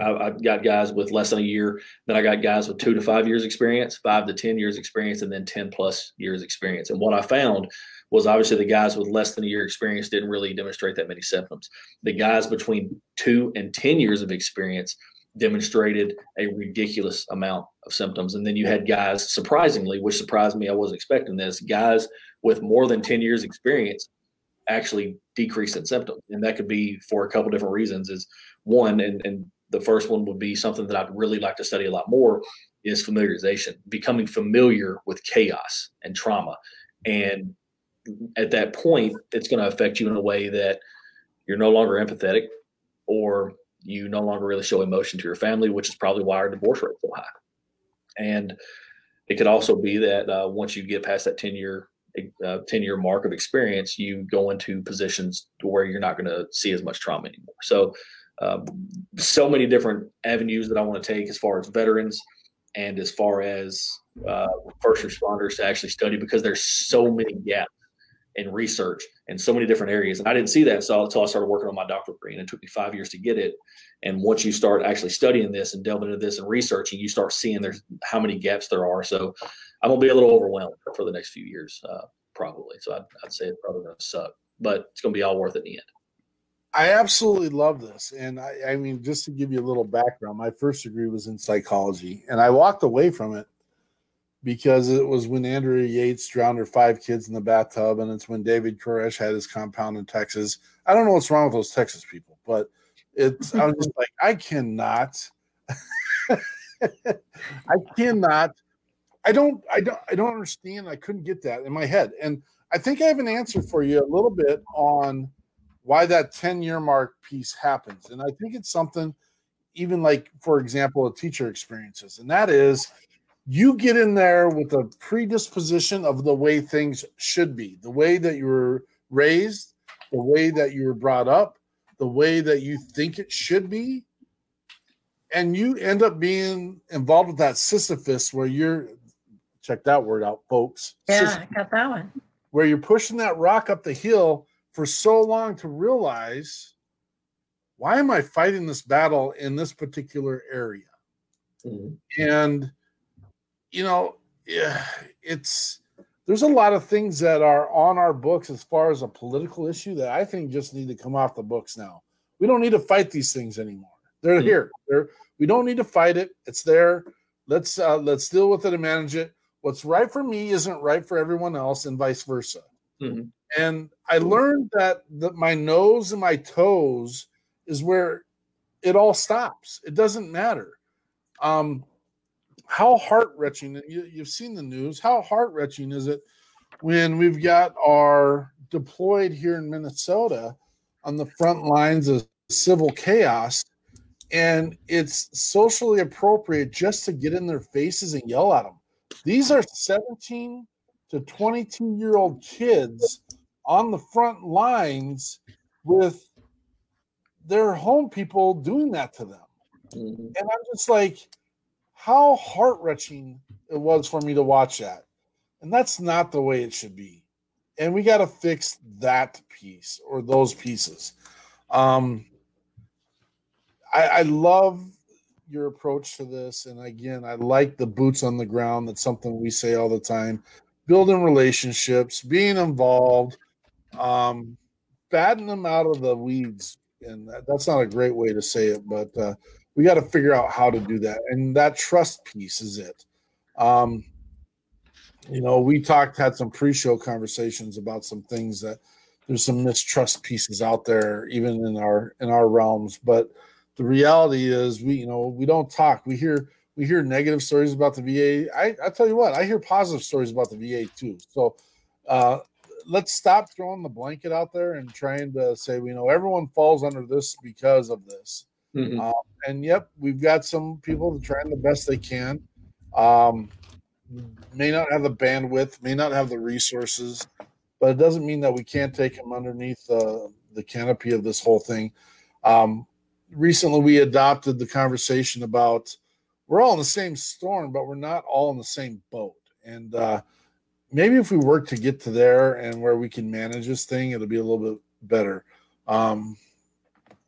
I, I, got guys with less than a year. Then I got guys with two to five years experience, five to 10 years experience, and then 10 plus years experience. And what I found was obviously the guys with less than a year experience didn't really demonstrate that many symptoms. The guys between two and 10 years of experience demonstrated a ridiculous amount of symptoms. And then you had guys, surprisingly, which surprised me, I wasn't expecting this, guys with more than 10 years experience actually decrease in symptoms. And that could be for a couple different reasons. Is one, and, and the first one would be something that I'd really like to study a lot more is familiarization, becoming familiar with chaos and trauma. And at that point, it's going to affect you in a way that you're no longer empathetic or you no longer really show emotion to your family, which is probably why our divorce rate is so high. And it could also be that uh, once you get past that 10 year uh, 10 year mark of experience, you go into positions where you're not going to see as much trauma anymore. So, um, so many different avenues that I want to take as far as veterans and as far as uh, first responders to actually study because there's so many gaps in research in so many different areas. And I didn't see that until, until I started working on my doctorate degree. And it took me five years to get it. And once you start actually studying this and delving into this and researching, you start seeing there's how many gaps there are. So I'm gonna be a little overwhelmed for the next few years, uh, probably. So I'd, I'd say it's probably gonna suck, but it's gonna be all worth it in the end. I absolutely love this. And I, I mean, just to give you a little background, my first degree was in psychology, and I walked away from it because it was when Andrea Yates drowned her five kids in the bathtub, and it's when David Koresh had his compound in Texas. I don't know what's wrong with those Texas people, but it's I was just like, I cannot, I cannot, I don't, I don't, I don't understand. I couldn't get that in my head, and I think I have an answer for you a little bit on why that 10 year mark piece happens. And I think it's something even like, for example, a teacher experiences, and that is you get in there with a predisposition of the way things should be, the way that you were raised, the way that you were brought up, the way that you think it should be. And you end up being involved with that Sisyphus where you're, check that word out, folks. Yeah, Sisyphus, I got that one. where you're pushing that rock up the hill for so long to realize why am I fighting this battle in this particular area? Mhm. And you know, yeah, it's there's a lot of things that are on our books as far as a political issue that I think just need to come off the books now. We don't need to fight these things anymore. They're Mhm. here. They're we don't need to fight it. It's there. Let's uh, let's deal with it and manage it. What's right for me isn't right for everyone else, and vice versa. Mhm. And I learned that that my nose and my toes is where it all stops. It doesn't matter. Um, how heart wrenching, you, you've seen the news, how heart wrenching is it when we've got our deployed here in Minnesota on the front lines of civil chaos, and it's socially appropriate just to get in their faces and yell at them. These are 17 to 22 year old kids on the front lines with their home people doing that to them. Mhm. And I'm just like, how heart wrenching it was for me to watch that. And that's not the way it should be. And we got to fix that piece or those pieces. Um, I, I love your approach to this. And again, I like the boots on the ground. That's something we say all the time. Building relationships, being involved, um, batting them out of the weeds. And that, that's not a great way to say it, but uh, we got to figure out how to do that. And that trust piece is it. Um, you know, we talked, had some pre show conversations about some things that there's some mistrust pieces out there, even in our in our realms. But the reality is we, you know, we don't talk. We hear we hear negative stories about the VA. I, I tell you what, I hear positive stories about the VA too. So uh let's stop throwing the blanket out there and trying to say, you know, everyone falls under this because of this. Mhm. Um, and yep, we've got some people trying the best they can. Um, may not have the bandwidth, may not have the resources, but it doesn't mean that we can't take them underneath the the canopy of this whole thing. Um, recently, we adopted the conversation about we're all in the same storm, but we're not all in the same boat. And uh, maybe if we work to get to there and where we can manage this thing, it'll be a little bit better. Um,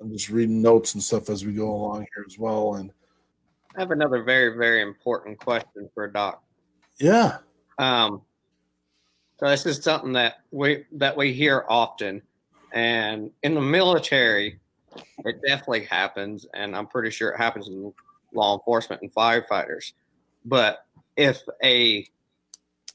I'm just reading notes and stuff as we go along here as well. And I have another very, very important question for Doc. yeah, Um, so this is something that we that we hear often, and in the military, it definitely happens, and I'm pretty sure it happens in law enforcement and firefighters. But if a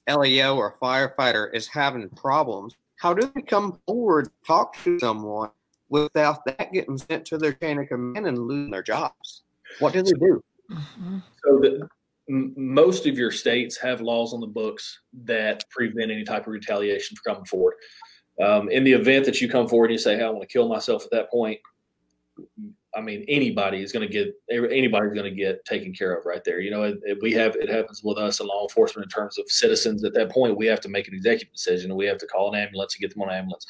LEO or firefighter is having problems, how do they come forward, talk to someone without that getting sent to their chain of command and losing their jobs? What do they do? Mhm. So the, m- most of your states have laws on the books that prevent any type of retaliation for coming forward. Um, in the event that you come forward and you say, "Hey, I want to kill myself," at that point, I mean, anybody is going to get anybody's going to get taken care of right there. You know, it, it- we have it happens with us in law enforcement in terms of citizens. At that point, we have to make an executive decision, we have to call an ambulance and get them on an ambulance.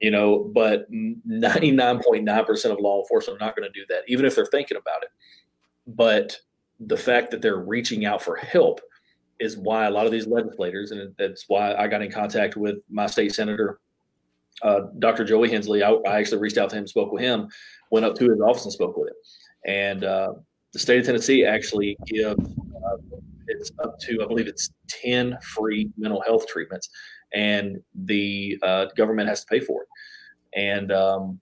You know, but ninety nine point nine percent of law enforcement are not going to do that, even if they're thinking about it. But the fact that they're reaching out for help is why a lot of these legislators, and that's why I got in contact with my state senator, uh, Dr. Joey Hensley. I, I, actually reached out to him, spoke with him, went up to his office and spoke with him. And uh, the state of Tennessee actually gives uh, it's up to I believe it's ten free mental health treatments, and the uh, government has to pay for it. And um,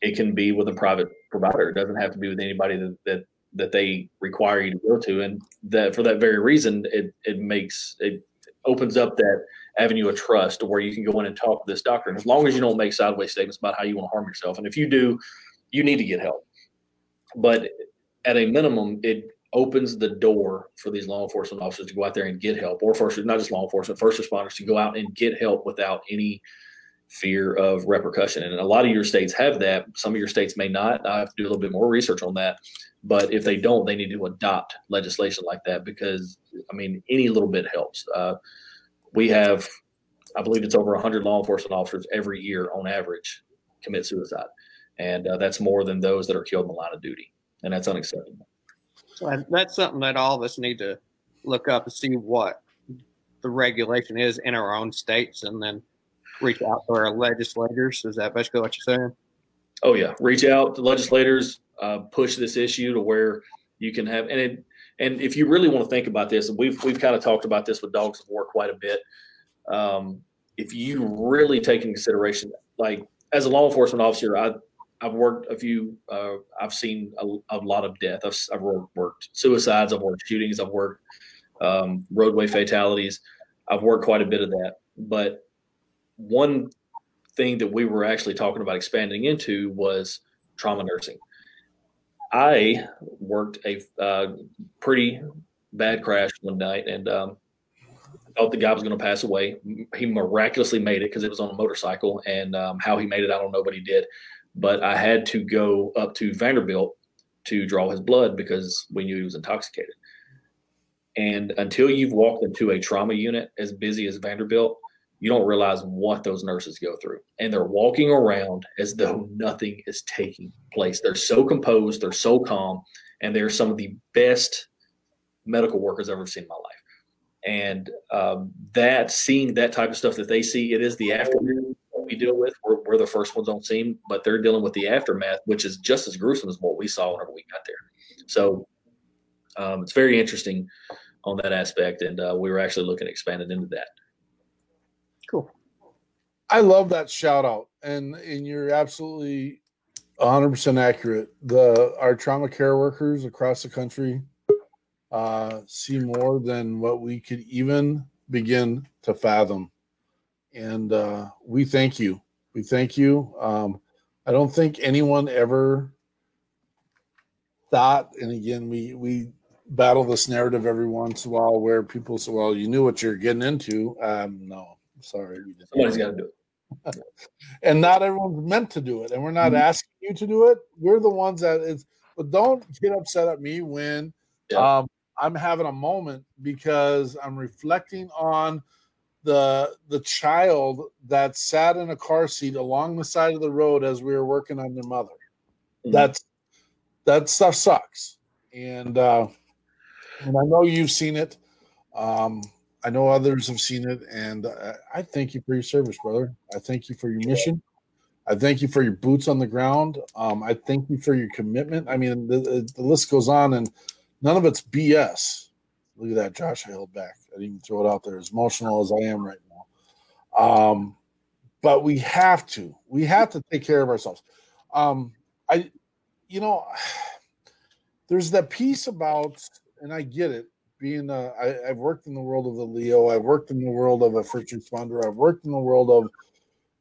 it can be with a private provider. It doesn't have to be with anybody that, that that they require you to go to, and that for that very reason, it it makes it opens up that avenue of trust where you can go in and talk to this doctor. And as long as you don't make sideways statements about how you want to harm yourself, and if you do, you need to get help. But at a minimum, it opens the door for these law enforcement officers to go out there and get help, or first, not just law enforcement, first responders to go out and get help without any fear of repercussion. And a lot of your states have that. Some of your states may not. I have to do a little bit more research on that. But if they don't, they need to adopt legislation like that because, I mean, any little bit helps. Uh, we have, I believe it's over 100 law enforcement officers every year on average commit suicide. And uh, that's more than those that are killed in the line of duty. And that's unacceptable. So that's something that all of us need to look up and see what the regulation is in our own states and then reach out to our legislators. Is that basically what you're saying? Oh yeah, reach out to legislators, uh, push this issue to where you can have and it, and if you really want to think about this, we've we've kind of talked about this with dogs of war quite a bit. Um, if you really take into consideration, like as a law enforcement officer, I I've worked a few. Uh, I've seen a, a, lot of death. I've, I've worked, suicides. I've worked shootings. I've worked um, roadway fatalities. I've worked quite a bit of that. But one thing that we were actually talking about expanding into was trauma nursing. I worked a uh, pretty bad crash one night and um, thought the guy was going to pass away. He miraculously made it because it was on a motorcycle, and um, how he made it, I don't know, but he did. But I had to go up to Vanderbilt to draw his blood because we knew he was intoxicated. And until you've walked into a trauma unit as busy as Vanderbilt, you don't realize what those nurses go through. And they're walking around as though nothing is taking place. They're so composed, they're so calm, and they're some of the best medical workers I've ever seen in my life. And um, that seeing that type of stuff that they see, it is the aftermath we deal with. We're, we're, the first ones on scene, but they're dealing with the aftermath, which is just as gruesome as what we saw whenever we got there. So um, it's very interesting on that aspect, and uh, we were actually looking at expanding into that. I love that shout out, and and you're absolutely 100 percent accurate. The our trauma care workers across the country uh, see more than what we could even begin to fathom, and uh, we thank you. We thank you. Um, I don't think anyone ever thought, and again, we we battle this narrative every once in a while where people say, "Well, you knew what you're getting into." Um, no, Sorry. Somebody's got to do it. And not everyone's meant to do it. And we're not mm-hmm. asking you to do it. We're the ones that is, but don't get upset at me when yeah. um, I'm having a moment because I'm reflecting on the the child that sat in a car seat along the side of the road as we were working on their mother. Mm-hmm. That's that stuff sucks. And uh and I know you've seen it. Um I know others have seen it, and I thank you for your service, brother. I thank you for your mission. I thank you for your boots on the ground. Um, I thank you for your commitment. I mean, the, the, list goes on, and none of it's BS. Look at that, Josh. I held back. I didn't even throw it out there. As emotional as I am right now, um, but we have to. We have to take care of ourselves. Um, I, you know, there's that piece about, and I get it being a, I, I've worked in the world of the LEO, I've worked in the world of a first responder, I've worked in the world of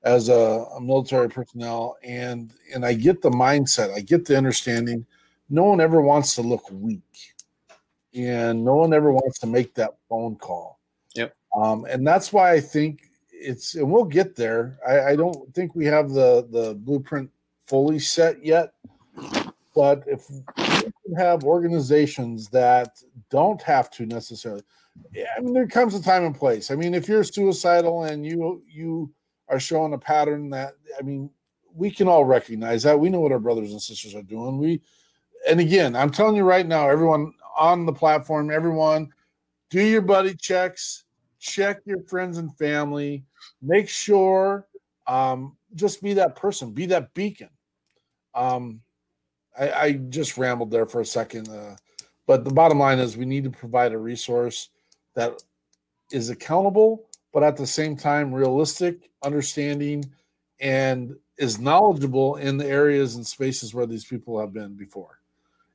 as a, a, military personnel, and and I get the mindset, I get the understanding. No one ever wants to look weak, and no one ever wants to make that phone call. Yep. Um, and that's why I think it's, and we'll get there. I, I don't think we have the the blueprint fully set yet, but if have organizations that don't have to necessarily. I mean, there comes a time and place. I mean, if you're suicidal and you you are showing a pattern that I mean, we can all recognize that. We know what our brothers and sisters are doing. We, and again, I'm telling you right now, everyone on the platform, everyone, do your buddy checks, check your friends and family, make sure um, just be that person, be that beacon. Um, I, I just rambled there for a second, uh, but the bottom line is we need to provide a resource that is accountable, but at the same time realistic, understanding, and is knowledgeable in the areas and spaces where these people have been before.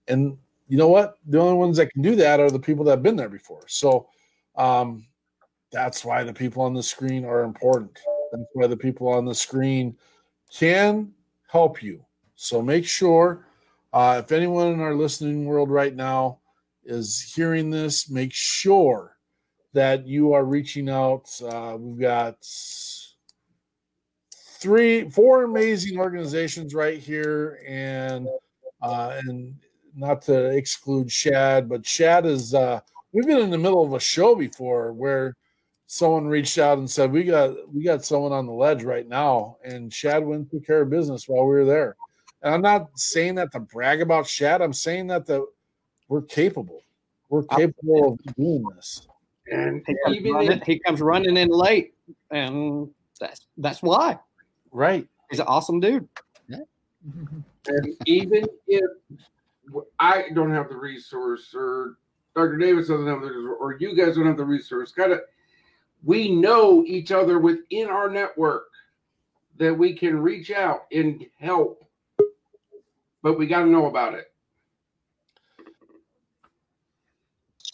And you know what? The only ones that can do that are the people that have been there before. So um, that's why the people on the screen are important. That's why the people on the screen can help you. So make sure uh, if anyone in our listening world right now is hearing this, make sure that you are reaching out. Uh, we've got three, four amazing organizations right here, and uh, and not to exclude Shad, but Shad is. Uh, we've been in the middle of a show before where someone reached out and said we got we got someone on the ledge right now, and Shad went to care of business while we were there. And I'm not saying that to brag about Shad. I'm saying that the we're capable. We're capable of doing this. And he comes, running, he comes running in late, and that's that's why. Right. He's an awesome dude. Yeah. And even if I don't have the resource, or Dr. Davis doesn't have the resource, or you guys don't have the resource, kind of, we know each other within our network that we can reach out and help, but we got to know about it.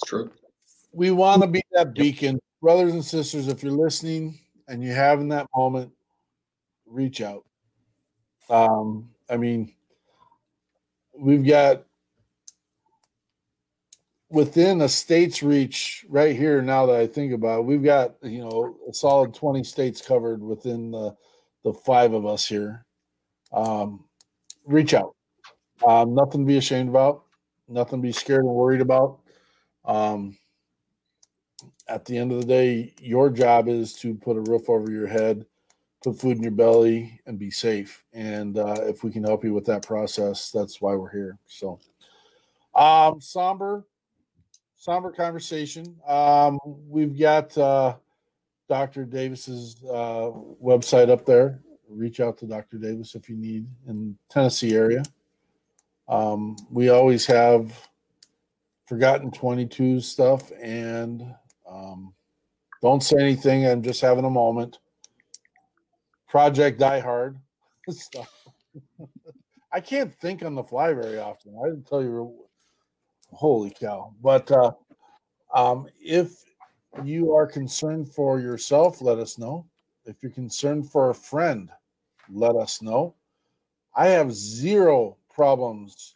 True. We want to be that beacon, brothers and sisters. If you're listening and you're having that moment, reach out. Um, I mean, we've got within a state's reach right here now that I think about it, we've got you know a solid 20 states covered within the the five of us here. Um, reach out. Um, nothing to be ashamed about, nothing to be scared and worried about. Um, at the end of the day, your job is to put a roof over your head put food in your belly and be safe. And uh, if we can help you with that process, that's why we're here. So, um, somber, somber conversation. Um, we've got uh, Dr. Davis's uh, website up there. Reach out to Dr. Davis if you need in Tennessee area. Um, we always have forgotten 22 stuff and um, don't say anything. I'm just having a moment. Project Die Hard stuff. I can't think on the fly very often. I didn't tell you, holy cow! But uh, um, if you are concerned for yourself, let us know. If you're concerned for a friend, let us know. I have zero problems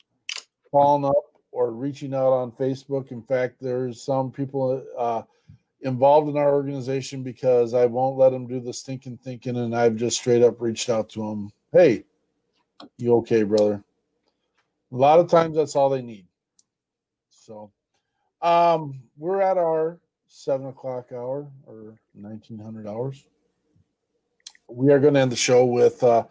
calling up or reaching out on Facebook. In fact, there's some people uh, involved in our organization because I won't let them do the stinking thinking, and I've just straight up reached out to them. Hey, you okay, brother? A lot of times that's all they need. So, um, we're at our seven o'clock hour or nineteen hundred hours. We are going to end the show with uh,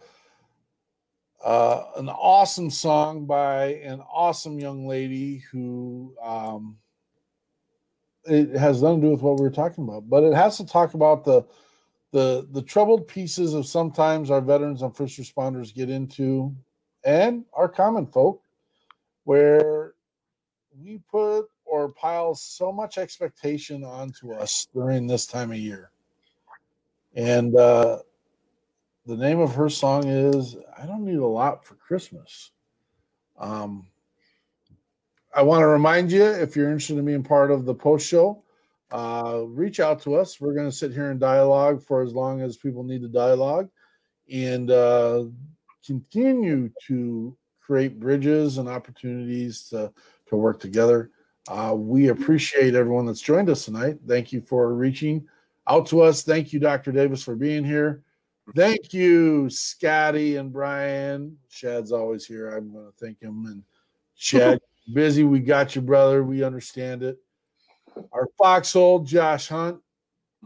uh, an awesome song by an awesome young lady who um, it has nothing to do with what we were talking about, but it has to talk about the the the troubled pieces of sometimes our veterans and first responders get into, and our common folk, where we put or pile so much expectation onto us during this time of year. And uh, the name of her song is "I Don't Need a Lot for Christmas." Um, I want to remind you if you're interested in being part of the post show, uh, reach out to us. We're going to sit here and dialogue for as long as people need to dialogue and uh, continue to create bridges and opportunities to, to work together. Uh, we appreciate everyone that's joined us tonight. Thank you for reaching out to us. Thank you, Dr. Davis, for being here. Thank you, Scotty and Brian. Shad's always here. I'm going to thank him. And Chad, busy. We got you, brother. We understand it. Our foxhole, Josh Hunt,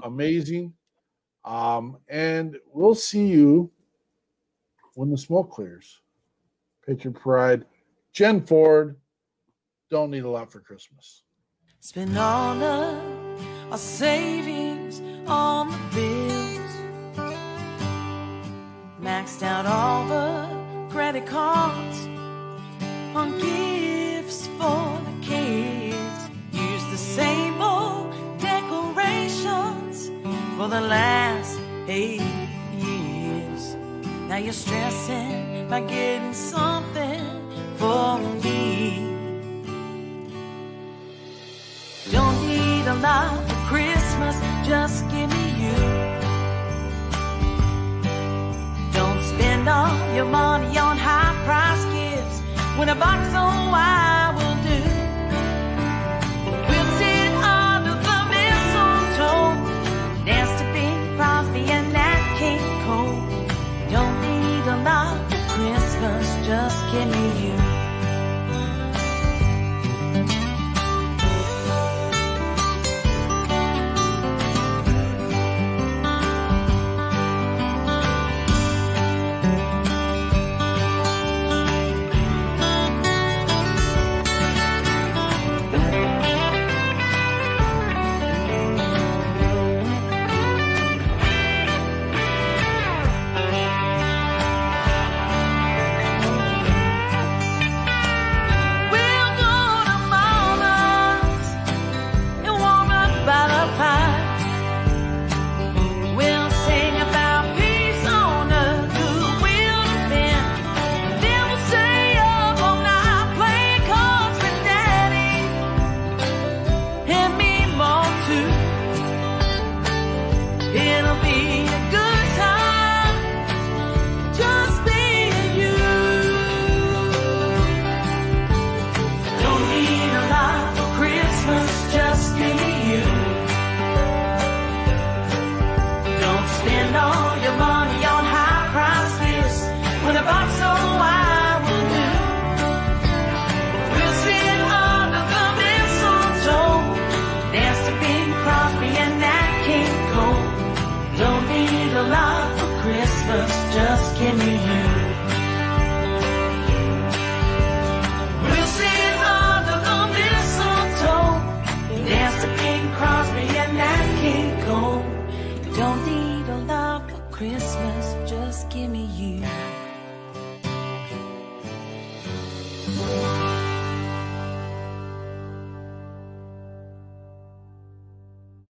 amazing. Um, and we'll see you when the smoke clears. Picture Pride, Jen Ford. Don't need a lot for Christmas. Spend all of our savings on the bill. Maxed out all the credit cards on gifts for the kids. Used the same old decorations for the last eight years. Now you're stressing by getting something for me. Don't need a lot for Christmas, just give me you. spend all your money on high price gifts when a box of wine